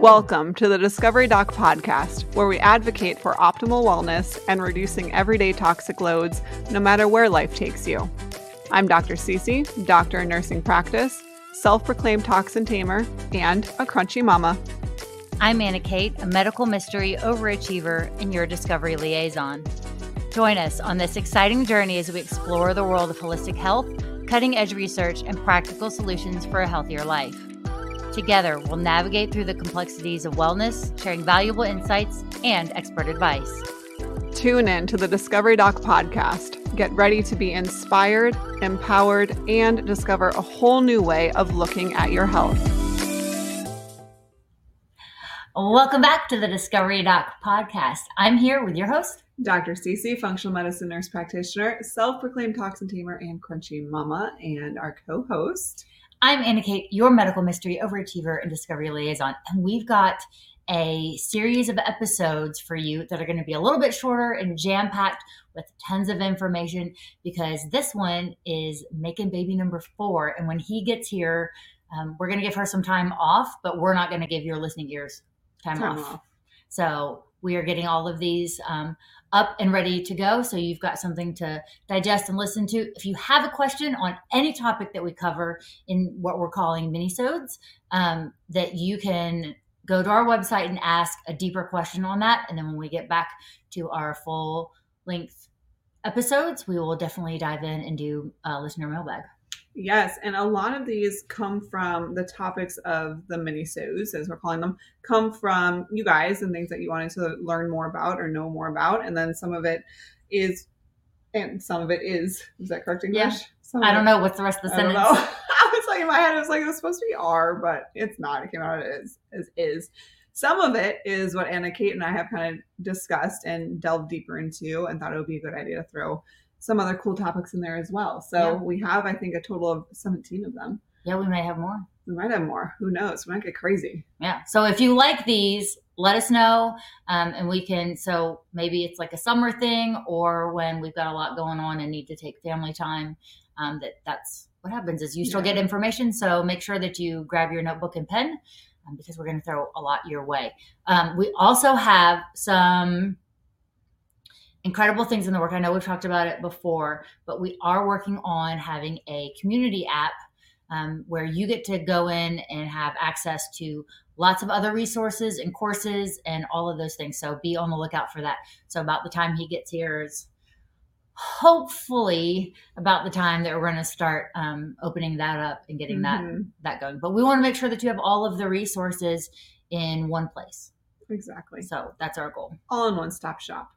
Welcome to the Discovery Doc podcast, where we advocate for optimal wellness and reducing everyday toxic loads no matter where life takes you. I'm Dr. Cece, doctor in nursing practice, self proclaimed toxin tamer, and a crunchy mama. I'm Anna Kate, a medical mystery overachiever and your discovery liaison. Join us on this exciting journey as we explore the world of holistic health, cutting edge research, and practical solutions for a healthier life. Together, we'll navigate through the complexities of wellness, sharing valuable insights and expert advice. Tune in to the Discovery Doc podcast. Get ready to be inspired, empowered, and discover a whole new way of looking at your health. Welcome back to the Discovery Doc podcast. I'm here with your host, Dr. Cece, functional medicine nurse practitioner, self proclaimed toxin tamer, and crunchy mama, and our co host. I'm Anna Kate, your medical mystery overachiever and discovery liaison. And we've got a series of episodes for you that are going to be a little bit shorter and jam packed with tons of information because this one is making baby number four. And when he gets here, um, we're going to give her some time off, but we're not going to give your listening ears time, Time off. off. So we are getting all of these um, up and ready to go. So you've got something to digest and listen to. If you have a question on any topic that we cover in what we're calling minisodes, um, that you can go to our website and ask a deeper question on that. And then when we get back to our full length episodes, we will definitely dive in and do uh, listener mailbag. Yes, and a lot of these come from the topics of the mini-sodes, as we're calling them, come from you guys and things that you wanted to learn more about or know more about. And then some of it is, and some of it is, is that correct English? Yeah. Some I don't know what's the rest of the I don't sentence. know. I was like in my head, it was like it was supposed to be R, but it's not. It came out as as is. Some of it is what Anna Kate and I have kind of discussed and delved deeper into, and thought it would be a good idea to throw some other cool topics in there as well. So Yeah. we have, I think, a total of seventeen of them. Yeah, we might have more. We might have more. Who knows? We might get crazy. Yeah. So if you like these, let us know. Um, and we can, so maybe it's like a summer thing or when we've got a lot going on and need to take family time. Um, that that's what happens is you still Yeah. get information. So make sure that you grab your notebook and pen um, because we're going to throw a lot your way. Um, we also have some incredible things in the work. I know we've talked about it before, but we are working on having a community app um, where you get to go in and have access to lots of other resources and courses and all of those things. So be on the lookout for that. So about the time he gets here is hopefully about the time that we're going to start um, opening that up and getting that Mhm. that going. But we want to make sure that you have all of the resources in one place. Exactly. So that's our goal. All in one stop shop.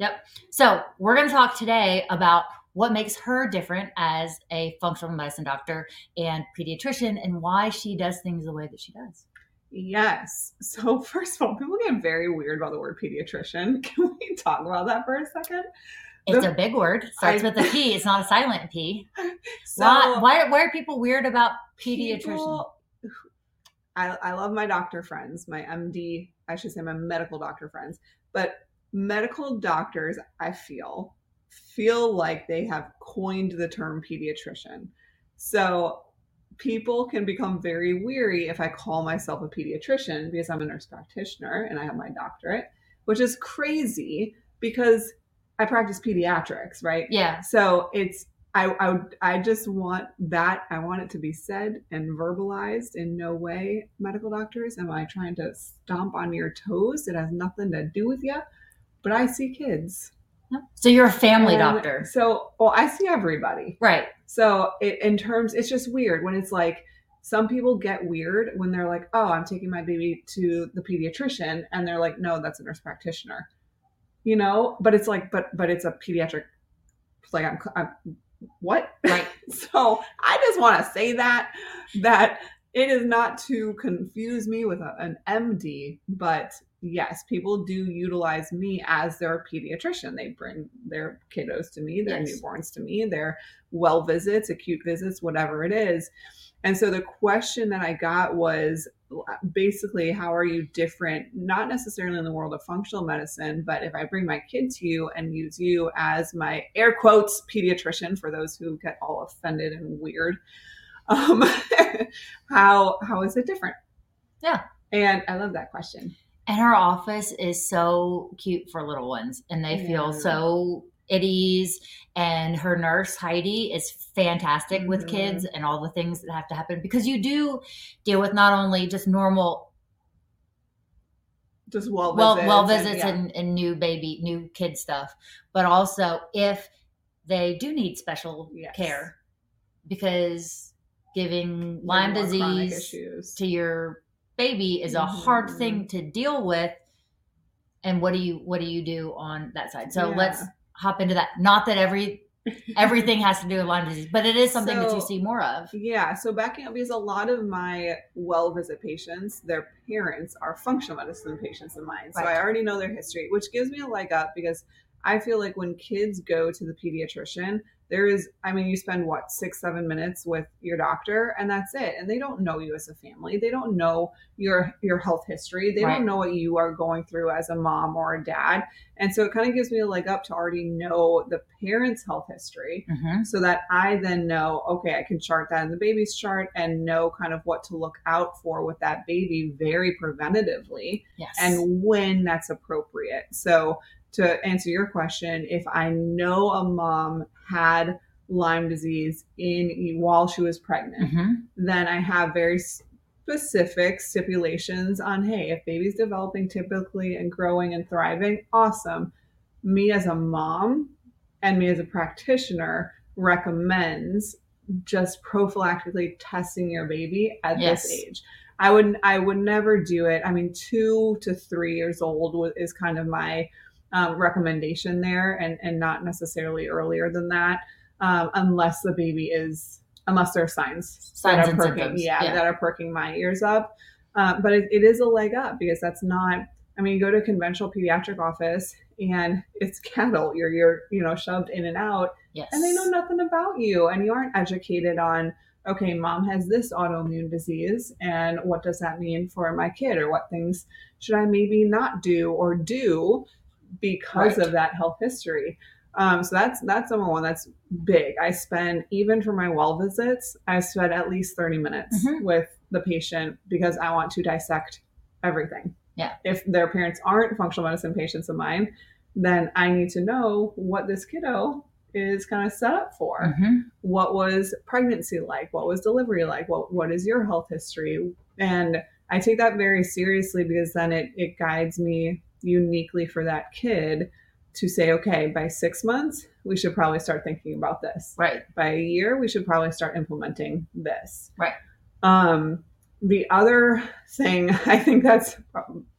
Yep. So we're going to talk today about what makes her different as a functional medicine doctor and pediatrician and why she does things the way that she does. Yes. So first of all, people get very weird about the word pediatrician. Can we talk about that for a second? It's The- a big word. Starts I- with a P. It's not a silent P. So why, why, why are people weird about pediatrician? people- I, I love my doctor friends, my MD, I should say my medical doctor friends, but medical doctors, I feel, feel like they have coined the term pediatrician. So people can become very weary if I call myself a pediatrician because I'm a nurse practitioner and I have my doctorate, which is crazy because I practice pediatrics, right? Yeah. So it's I I I just want that I want it to be said and verbalized in no way, medical doctors. Am I trying to stomp on your toes? It has nothing to do with you. But I see kids. So you're a family And doctor. So well, I see everybody. Right. So it, in terms, it's just weird when it's like some people get weird when they're like, "Oh, I'm taking my baby to the pediatrician," and they're like, "No, that's a nurse practitioner," you know. But it's like, but but it's a pediatric. Like I'm, I'm what? Right. so I just want to say that that it is not to confuse me with a, an MD, but yes, people do utilize me as their pediatrician. They bring their kiddos to me, their Yes. newborns to me, their well visits, acute visits, whatever it is. And so the question that I got was basically, how are you different? Not necessarily in the world of functional medicine, but if I bring my kid to you and use you as my air quotes pediatrician for those who get all offended and weird, um, how how is it different? Yeah. And I love that question. And her office is so cute for little ones, and they feel so at ease. And her nurse, Heidi, is fantastic with Mhm. kids and all the things that have to happen because you do deal with not only just normal Just well well visits. well and- visits yeah. and, and new baby new kid stuff but also if they do need special Yes. care because giving lyme Like more chronic disease to your baby is a hard Mhm. thing to deal with and what do you what do you do on that side so Yeah. let's hop into that not that every everything has to do with lyme disease but it is something that you see more of Yeah, so backing up because a lot of my well visit patients, their parents are functional medicine patients of mine. So Right. I already know their history, which gives me a leg up because I feel like when kids go to the pediatrician, there is, I mean, you spend what, six, seven minutes with your doctor and that's it. And they don't know you as a family. They don't know your your health history. They Right. don't know what you are going through as a mom or a dad. And so it kind of gives me a leg up to already know the parents' health history Mhm. so that I then know, okay, I can chart that in the baby's chart and know kind of what to look out for with that baby very preventatively yes and when that's appropriate. So, to answer your question, if I know a mom had Lyme disease in while she was pregnant, Mhm. then I have very specific stipulations on hey, if baby's developing typically and growing and thriving, awesome. Me as a mom and me as a practitioner recommends just prophylactically testing your baby at Yes. this age. I would I would never do it. I mean, two to three years old is kind of my um, recommendation there, and and not necessarily earlier than that, um, unless the baby is unless there are signs Signs that are perking, yeah, yeah. that are perking my ears up. Um, but it, it is a leg up because that's not. I mean, you go to a conventional pediatric office and it's cattle. You're you're you know shoved in and out, yes and they know nothing about you, and you aren't educated on. Okay, mom has this autoimmune disease, and what does that mean for my kid, or what things should I maybe not do or do because Right. of that health history. Um, so that's that's number one. That's big. I spend even for my well visits, I spend at least thirty minutes Mhm. with the patient because I want to dissect everything. Yeah. If their parents aren't functional medicine patients of mine, then I need to know what this kiddo is kind of set up for Mhm. what was pregnancy like what was delivery like what what is your health history and i take that very seriously because then it it guides me uniquely for that kid to say okay by six months we should probably start thinking about this. Right. By a year we should probably start implementing this. Right. um the other thing i think that's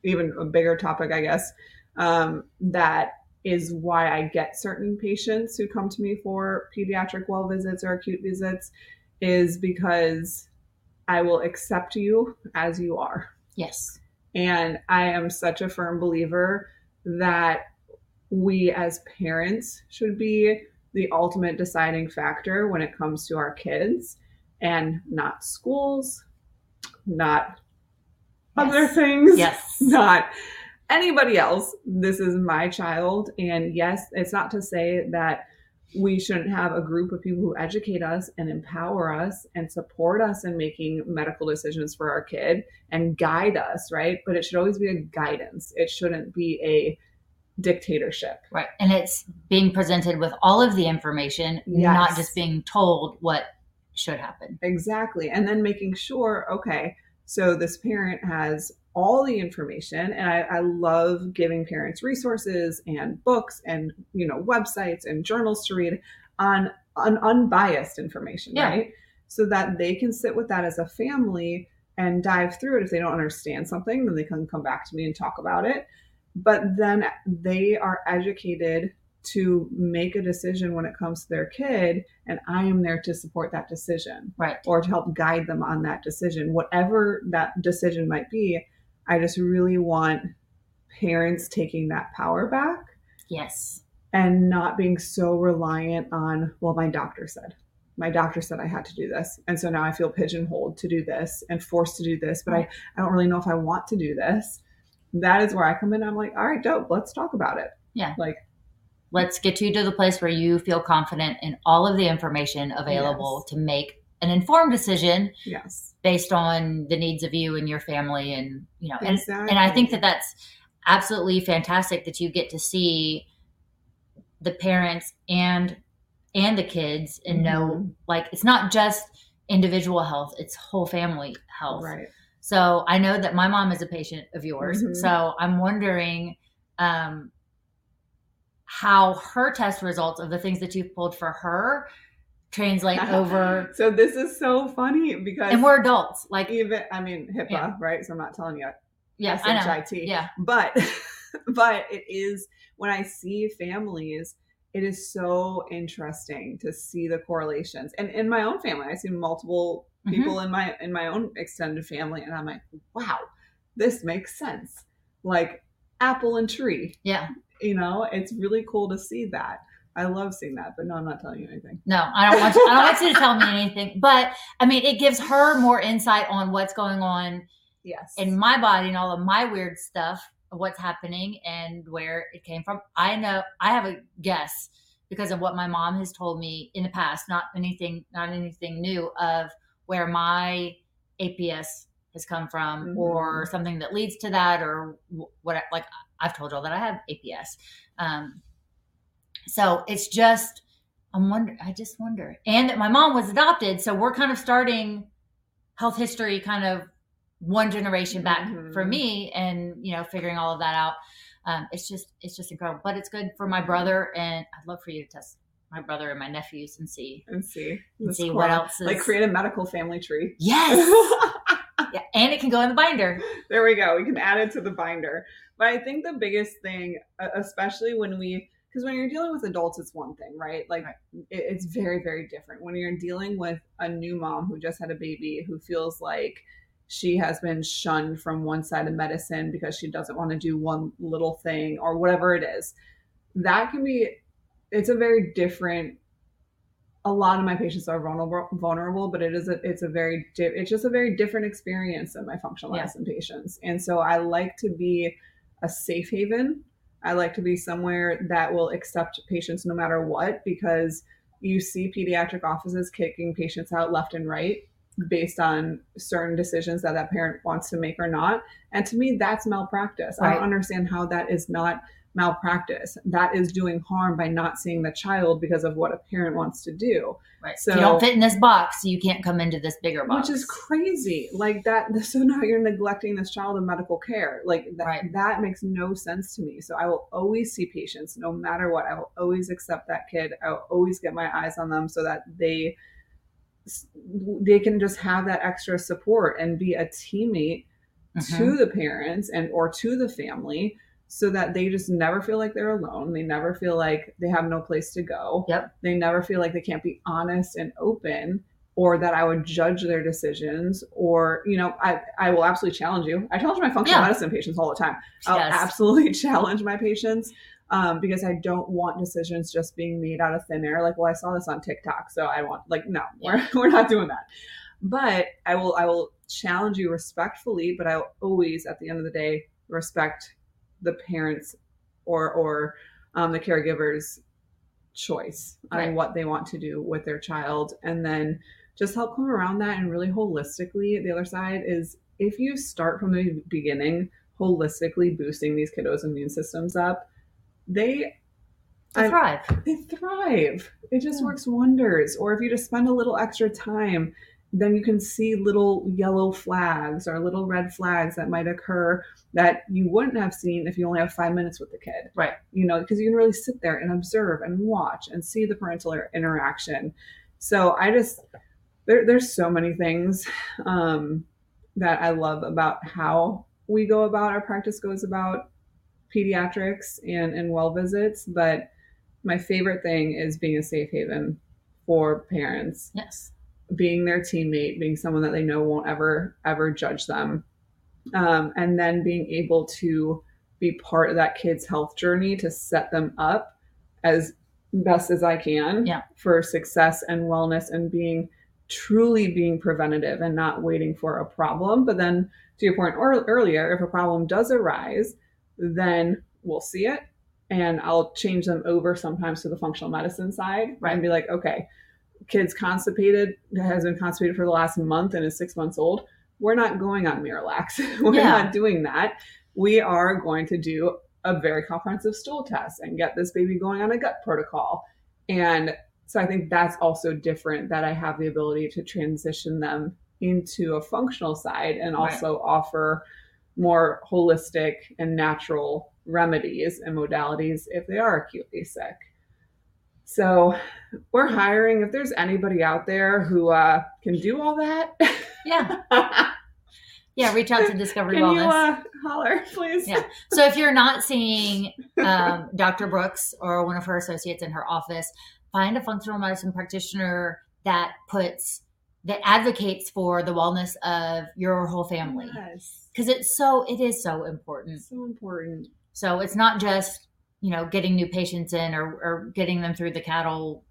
even a bigger topic i guess um, that is why i get certain patients who come to me for pediatric well visits or acute visits is because i will accept you as you are. Yes and I am such a firm believer that we as parents should be the ultimate deciding factor when it comes to our kids and not schools, not other things, yes not anybody else. This is my child. And yes, it's not to say that we shouldn't have a group of people who educate us and empower us and support us in making medical decisions for our kid and guide us, right? But it should always be a guidance. It shouldn't be a dictatorship. Right. And it's being presented with all of the information, Yes. not just being told what should happen. Exactly. And then making sure, okay, so this parent has all the information and I, I love giving parents resources and books and you know websites and journals to read on, on unbiased information Yeah. right so that they can sit with that as a family and dive through it if they don't understand something then they can come back to me and talk about it but then they are educated to make a decision when it comes to their kid and i am there to support that decision Right. or to help guide them on that decision, whatever that decision might be. I just really want parents taking that power back Yes. and not being so reliant on, well, my doctor said. My doctor said I had to do this. And so now I feel pigeonholed to do this and forced to do this, but I, I don't really know if I want to do this. That is where I come in. I'm like, all right, dope, let's talk about it. Yeah. Like, Let's get you to the place where you feel confident in all of the information available Yes. to make an informed decision yes based on the needs of you and your family and you know and, exactly. and i think that that's absolutely fantastic that you get to see the parents and and the kids and know Mhm. like it's not just individual health it's whole family health right so i know that my mom is a patient of yours Mhm. so i'm wondering um how her test results of the things that you've pulled for her translate over. So this is so funny because and we're adults like even i mean hipaa Yeah. right? So i'm not telling you. Yeah i know. Yeah. But but it is when i see families it is so interesting to see the correlations. And in my own family i see multiple Mhm. people in my in my own extended family and i'm like wow this makes sense. Like apple and tree. Yeah. You know it's really cool to see that i love seeing that but no i'm not telling you anything No, I don't want you. I don't want you to tell me anything. But I mean, it gives her more insight on what's going on yes in my body and all of my weird stuff, of what's happening and where it came from. I know I have a guess because of what my mom has told me in the past. Not anything, not anything new of where my APS has come from Mhm. or something that leads to that or what. Like I've told y'all that I have APS. Um, so it's just I'm wonder. I just wonder, and that my mom was adopted, so we're kind of starting health history, kind of one generation back for Mhm. me, and you know, figuring all of that out. Um, it's just, it's just incredible. But it's good for my brother, and I'd love for you to test my brother and my nephews and see and see and That's see cool. what else is. like create a medical family tree yes, yeah, and it can go in the binder. there we go. We can add it to the binder. But I think the biggest thing, especially when we, because when you're dealing with adults, it's one thing, right? Like Right. it, it's very, very different. When you're dealing with a new mom who just had a baby who feels like she has been shunned from one side of medicine because she doesn't want to do one little thing or whatever it is, that can be, it's a very different a lot of my patients are vulnerable, vulnerable, but it is a it's a very di- it's just a very different experience than my functional Yeah. medicine patients. And so I like to be a safe haven. I like to be somewhere that will accept patients no matter what because you see pediatric offices kicking patients out left and right based on certain decisions that that parent wants to make or not. And to me that's malpractice. I don't understand how that is not malpractice. That is doing harm by not seeing the child because of what a parent wants to do. Right. So- if you don't fit in this box, you can't come into this bigger box. Which is crazy. Like that so now you're neglecting this child in medical care. Like that Right. that makes no sense to me. So I will always see patients no matter what. I will always accept that kid. I will always get my eyes on them so that they they can just have that extra support and be a teammate Mhm. to the parents and or to the family so that they just never feel like they're alone they never feel like they have no place to go Yep. they never feel like they can't be honest and open or that i would judge their decisions or you know i i will absolutely challenge you i challenge my functional Yeah. medicine patients all the time i'll does. absolutely challenge my patients um, because I don't want decisions just being made out of thin air. Like, well, I saw this on TikTok, so I want like no, we're, we're not doing that. But I will I will challenge you respectfully, but I will always at the end of the day respect the parents or or um, the caregivers choice on what they want to do with their child and then just help come around that and really holistically the other side is if you start from the beginning holistically boosting these kiddos immune systems up they I- thrive. they thrive. It just Yeah. works wonders. Or if you just spend a little extra time, then you can see little yellow flags or little red flags that might occur that you wouldn't have seen if you only have five minutes with the kid. Right. You know, because you can really sit there and observe and watch and see the parental er, interaction. So I just, there, there's so many things um, that I love about how we go about our practice goes about pediatrics and, and well visits, but my favorite thing is being a safe haven for parents, Yes. Being their teammate, being someone that they know won't ever, ever judge them. Um, and then being able to be part of that kid's health journey to set them up as best as I can Yeah. for success and wellness and being truly being preventative and not waiting for a problem. But then, to your point or, earlier, if a problem does arise, then we'll see it and I'll change them over sometimes to the functional medicine side Right. and be like, okay, kid's constipated, has been constipated for the last month and is six months old, we're not going on Miralax. we're Yeah. not doing that. We are going to do a very comprehensive stool test and get this baby going on a gut protocol. And so I think that's also different that I have the ability to transition them into a functional side and Right. also offer more holistic and natural remedies and modalities if they are acutely sick. So we're hiring. If there's anybody out there who uh, can do all that, Yeah. Yeah. Reach out to Discovery you Wellness. uh, holler, please? Yeah. So if you're not seeing um, Dr. Brooks or one of her associates in her office, find a functional medicine practitioner that puts that advocates for the wellness of your whole family Yes. because it's so it is so important. So important. So it's not just you know getting new patients in or, or getting them through the cattle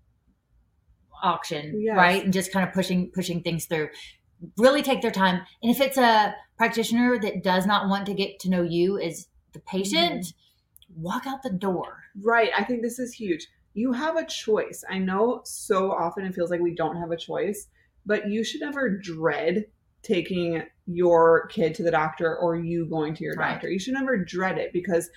auction, Yes. right? And just kind of pushing pushing things through. Really take their time, and if it's a practitioner that does not want to get to know you as the patient, Mm-hmm. walk out the door. Right. I think this is huge. You have a choice. I know so often it feels like we don't have a choice, but you should never dread taking your kid to the doctor or you going to your Right. doctor. You should never dread it because,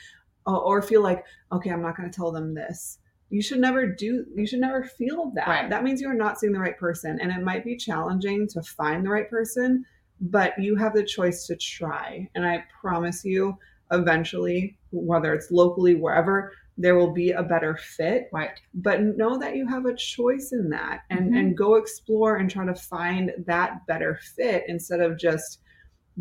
or feel like, okay, I'm not going to tell them this. You should never do, you should never feel that. Right. That means you're not seeing the right person. And it might be challenging to find the right person, but you have the choice to try. And I promise you, eventually, whether it's locally, wherever, there will be a better fit Right. but know that you have a choice in that and Mhm. and go explore and try to find that better fit instead of just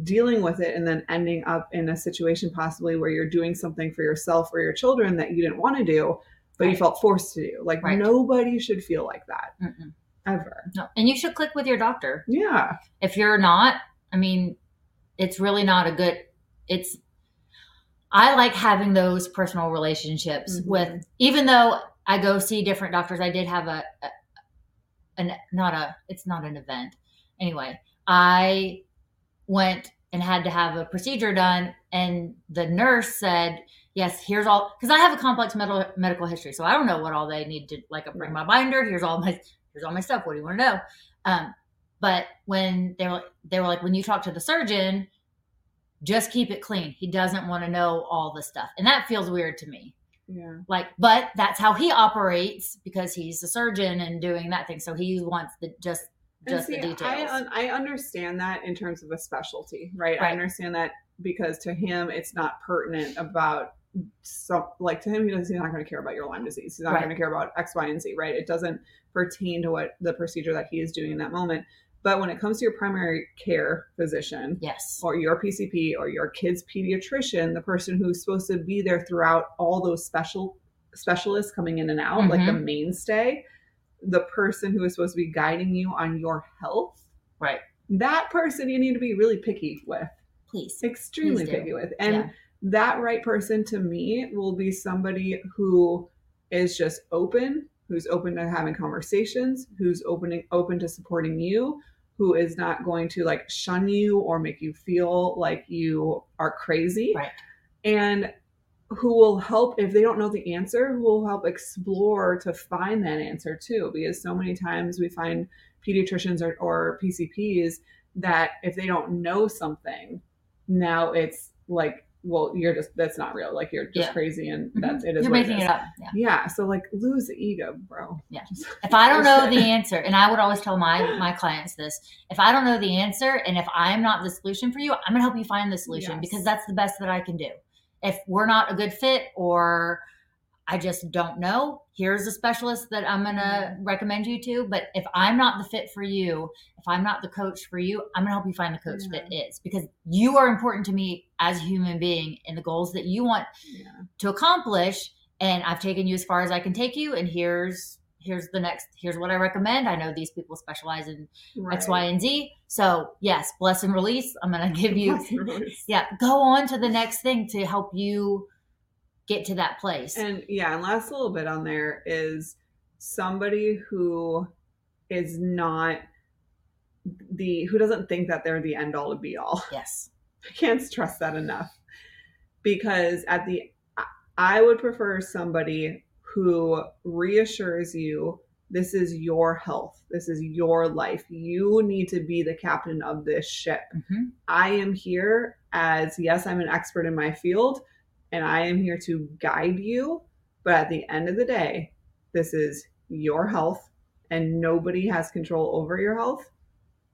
dealing with it and then ending up in a situation possibly where you're doing something for yourself or your children that you didn't want to do but you felt forced to do like Right. nobody should feel like that Mm-mm. ever No. And you should click with your doctor. yeah If you're not, I mean, it's really not a good. It's. I like having those personal relationships Mhm. with, even though I go see different doctors. I did have a, a, an not a. It's not an event. Anyway, I went and had to have a procedure done, and the nurse said, "Yes, here's all." Because I have a complex medical medical history, so I don't know what all they need to like. I bring my binder. Here's all my here's all my stuff. What do you want to know? Um, but when they were they were like, when you talk to the surgeon, just keep it clean. He doesn't want to know all the stuff, and that feels weird to me. yeah Like, but that's how he operates because he's a surgeon and doing that thing. So he wants the just just see, the details. I, un- I understand that in terms of a specialty, right? I understand that because to him, it's not pertinent about some, like to him, he doesn't, he's not going to care about your Lyme disease. He's not Right. going to care about X, Y, and Z, right? It doesn't pertain to what the procedure that he is doing in that moment. But when it comes to your primary care physician, yes, or your PCP or your kid's pediatrician, the person who's supposed to be there throughout all those special specialists coming in and out, like the Mm-hmm. mainstay, the person who is supposed to be guiding you on your health, right. that person you need to be really picky with, Please, extremely Please picky with. And Yeah. that right person to me will be somebody who is just open, who's open to having conversations, who's opening open to supporting you, who is not going to like shun you or make you feel like you are crazy. Right. And who will help if they don't know the answer, who will help explore to find that answer too. Because so many times we find pediatricians or, or PCPs that if they don't know something, now it's like, well, you're just that's not real. Like you're just Yeah. crazy, and Mhm. that's it is. you're making it it up. Yeah. Yeah. So like, lose the ego, bro. Yeah. If I don't know the answer, and I would always tell my my clients this: if I don't know the answer, and if I'm not the solution for you, I'm gonna help you find the solution Yes. because that's the best that I can do. If we're not a good fit, or I just don't know, here's a specialist that I'm gonna recommend you to. But if I'm not the fit for you, if I'm not the coach for you, I'm gonna help you find the coach Yeah. that is because you are important to me as a human being and the goals that you want yeah. to accomplish and i've taken you as far as i can take you and here's here's the next here's what i recommend. I know these people specialize in x y and z. So yes bless and release. I'm going to give you yeah go on to the next thing to help you get to that place. And yeah, and last little bit on there is somebody who is not the who doesn't think that they're the end all to be all. yes. I can't stress that enough. Because at the I would prefer somebody who reassures you this is your health. This is your life. You need to be the captain of this ship. Mhm. I am here as, yes, I'm an expert in my field and I am here to guide you. But at the end of the day, this is your health and nobody has control over your health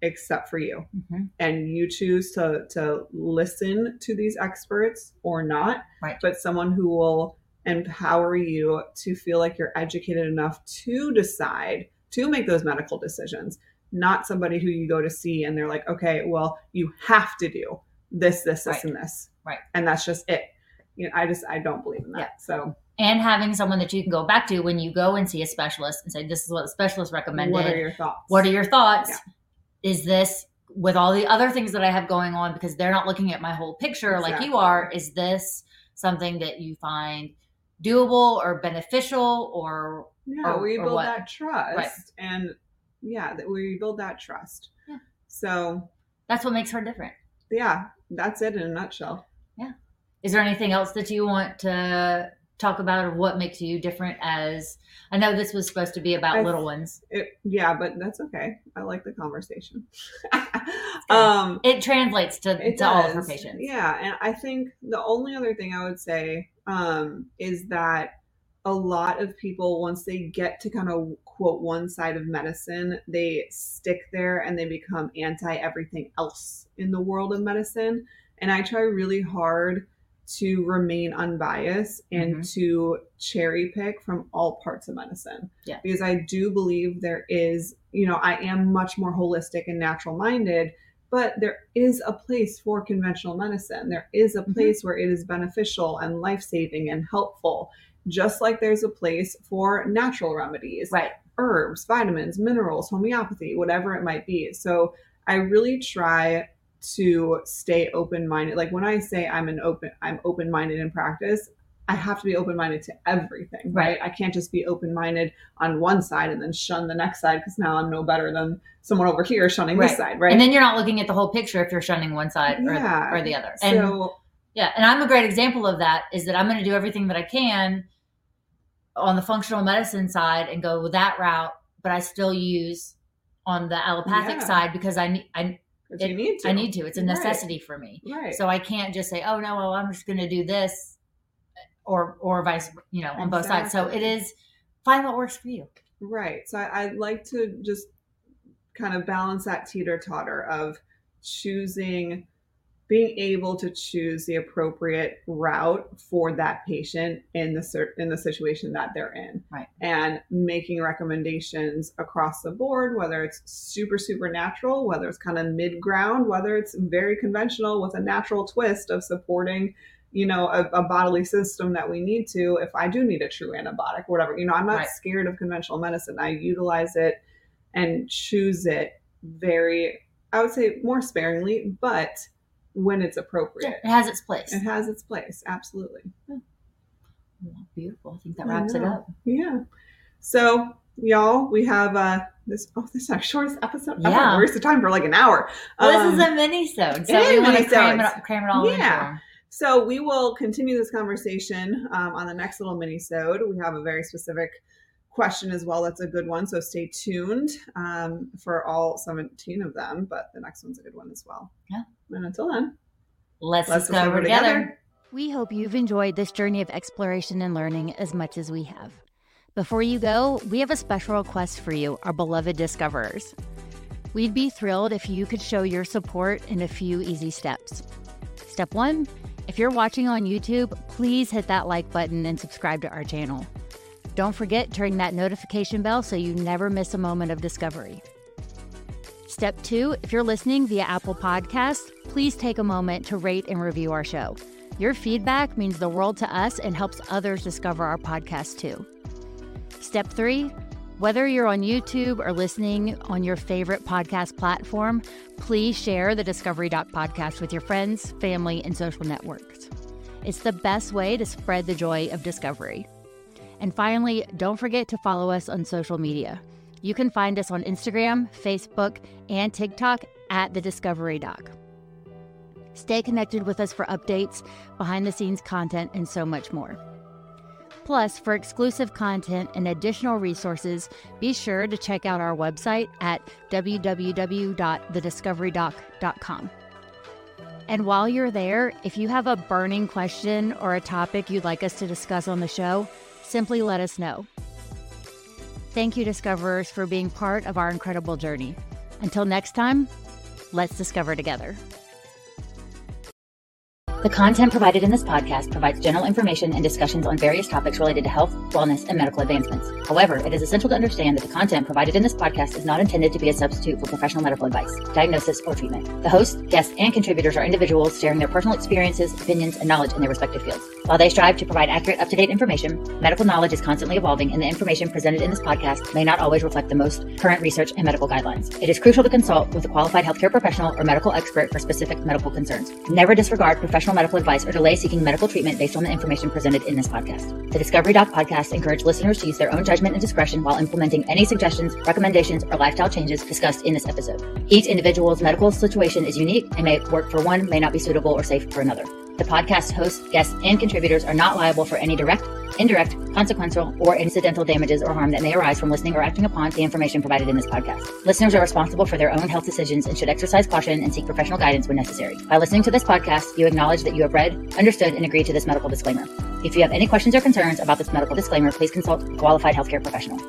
except for you. Mhm. And you choose to, to listen to these experts or not, Right. but someone who will empower you to feel like you're educated enough to decide to make those medical decisions, not somebody who you go to see and they're like, okay, well, you have to do this, this, this, Right. and this. Right. And that's just it. You know, I just I don't believe in that. Yeah. So And having someone that you can go back to when you go and see a specialist and say, "This is what the specialist recommended." what are your thoughts? What are your thoughts? Yeah. Is this with all the other things that I have going on because they're not looking at my whole picture like you are? Is this something that you find doable or beneficial or yeah, or- we build what? that trust Right. and yeah, that we build that trust. Yeah. So that's what makes her different? yeah, that's it in a nutshell. Yeah is there anything else that you want to talk about or what makes you different as I know this was supposed to be about I- little ones. It, yeah, but that's okay. I like the conversation. um, It translates to, it to all of her patients. Yeah, and I think the only other thing I would say um, is that a lot of people, once they get to kind of quote one side of medicine, they stick there and they become anti everything else in the world of medicine. And I try really hard to remain unbiased and Mhm. to cherry pick from all parts of medicine. Yeah. Because I do believe there is, you know, I am much more holistic and natural minded, but there is a place for conventional medicine. There is a Mhm. place where it is beneficial and life saving and helpful, just like there's a place for natural remedies Right. herbs, vitamins, minerals, homeopathy, whatever it might be. So I really try to stay open-minded. Like when I say I'm an open I'm open-minded in practice, I have to be open-minded to everything, right? I can't just be open-minded on one side and then shun the next side because now I'm no better than someone over here shunning Right. this side, right? And then you're not looking at the whole picture if you're shunning one side or, Yeah. or the other. And so Yeah, and I'm a great example of that. Is that I'm going to do everything that I can on the functional medicine side and go that route, but I still use on the allopathic Yeah. side because I need I, it- you need to. I need to. It's a Right. necessity for me. Right. So I can't just say, "Oh no, well, I'm just going to do this," or or vice, you know, on both sides. So it is find what works for you. Right. So I, I'd like to just kind of balance that teeter totter of choosing, being able to choose the appropriate route for that patient in the in the situation that they're in, Right. and making recommendations across the board, whether it's super super natural, whether it's kind of mid ground, whether it's very conventional with a natural twist of supporting you know a, a bodily system that we need to if i do need a true antibiotic whatever you know i'm not Right. scared of conventional medicine i utilize it and choose it very i would say more sparingly but when it's Yeah, appropriate it has its place. it has its place absolutely Beautiful. I think that wraps it up. yeah so y'all we have uh this oh this is our shortest episode ever. Yeah. we wasted time for like an hour Well, Um, this is a mini-sode, so is we want to cram it, cram it all Yeah. Into So we will continue this conversation um, on the next little mini-sode. We have a very specific question as well. That's a good one. So stay tuned um, for all 17 of them. But the next one's a good one as well. Yeah. And until then, Let's, let's discover together. We hope you've enjoyed this journey of exploration and learning as much as we have. Before you go, we have a special request for you, our beloved discoverers. We'd be thrilled if you could show your support in a few easy steps. Step one if you're watching on YouTube, please hit that like button and subscribe to our channel. Don't forget to ring that notification bell so you never miss a moment of discovery. Step two if you're listening via Apple Podcasts, please take a moment to rate and review our show. Your feedback means the world to us and helps others discover our podcast too. Step three whether you're on YouTube or listening on your favorite podcast platform, please share the Discovery Doc podcast with your friends, family, and social networks. It's the best way to spread the joy of discovery. And finally, don't forget to follow us on social media. You can find us on Instagram, Facebook, and TikTok at The Discovery Doc. Stay connected with us for updates, behind the scenes content, and so much more. Plus, for exclusive content and additional resources, be sure to check out our website at www.thediscoverydoc.com. And while you're there, if you have a burning question or a topic you'd like us to discuss on the show, simply let us know. Thank you, Discoverers, for being part of our incredible journey. Until next time, let's discover together. The content provided in this podcast provides general information and discussions on various topics related to health, wellness, and medical advancements. However, it is essential to understand that the content provided in this podcast is not intended to be a substitute for professional medical advice, diagnosis, or treatment. The hosts, guests, and contributors are individuals sharing their personal experiences, opinions, and knowledge in their respective fields. While they strive to provide accurate, up to date information, medical knowledge is constantly evolving, and the information presented in this podcast may not always reflect the most current research and medical guidelines. It is crucial to consult with a qualified healthcare professional or medical expert for specific medical concerns. Never disregard professional medical advice or delay seeking medical treatment based on the information presented in this podcast. The Discovery Doc podcast encourage listeners to use their own judgment and discretion while implementing any suggestions, recommendations, or lifestyle changes discussed in this episode. Each individual's medical situation is unique and may work for one, may not be suitable or safe for another. The podcast hosts, guests, and contributors are not liable for any direct, indirect, consequential, or incidental damages or harm that may arise from listening or acting upon the information provided in this podcast. Listeners are responsible for their own health decisions and should exercise caution and seek professional guidance when necessary. By listening to this podcast, you acknowledge that you have read, understood, and agreed to this medical disclaimer. If you have any questions or concerns about this medical disclaimer, please consult a qualified healthcare professional.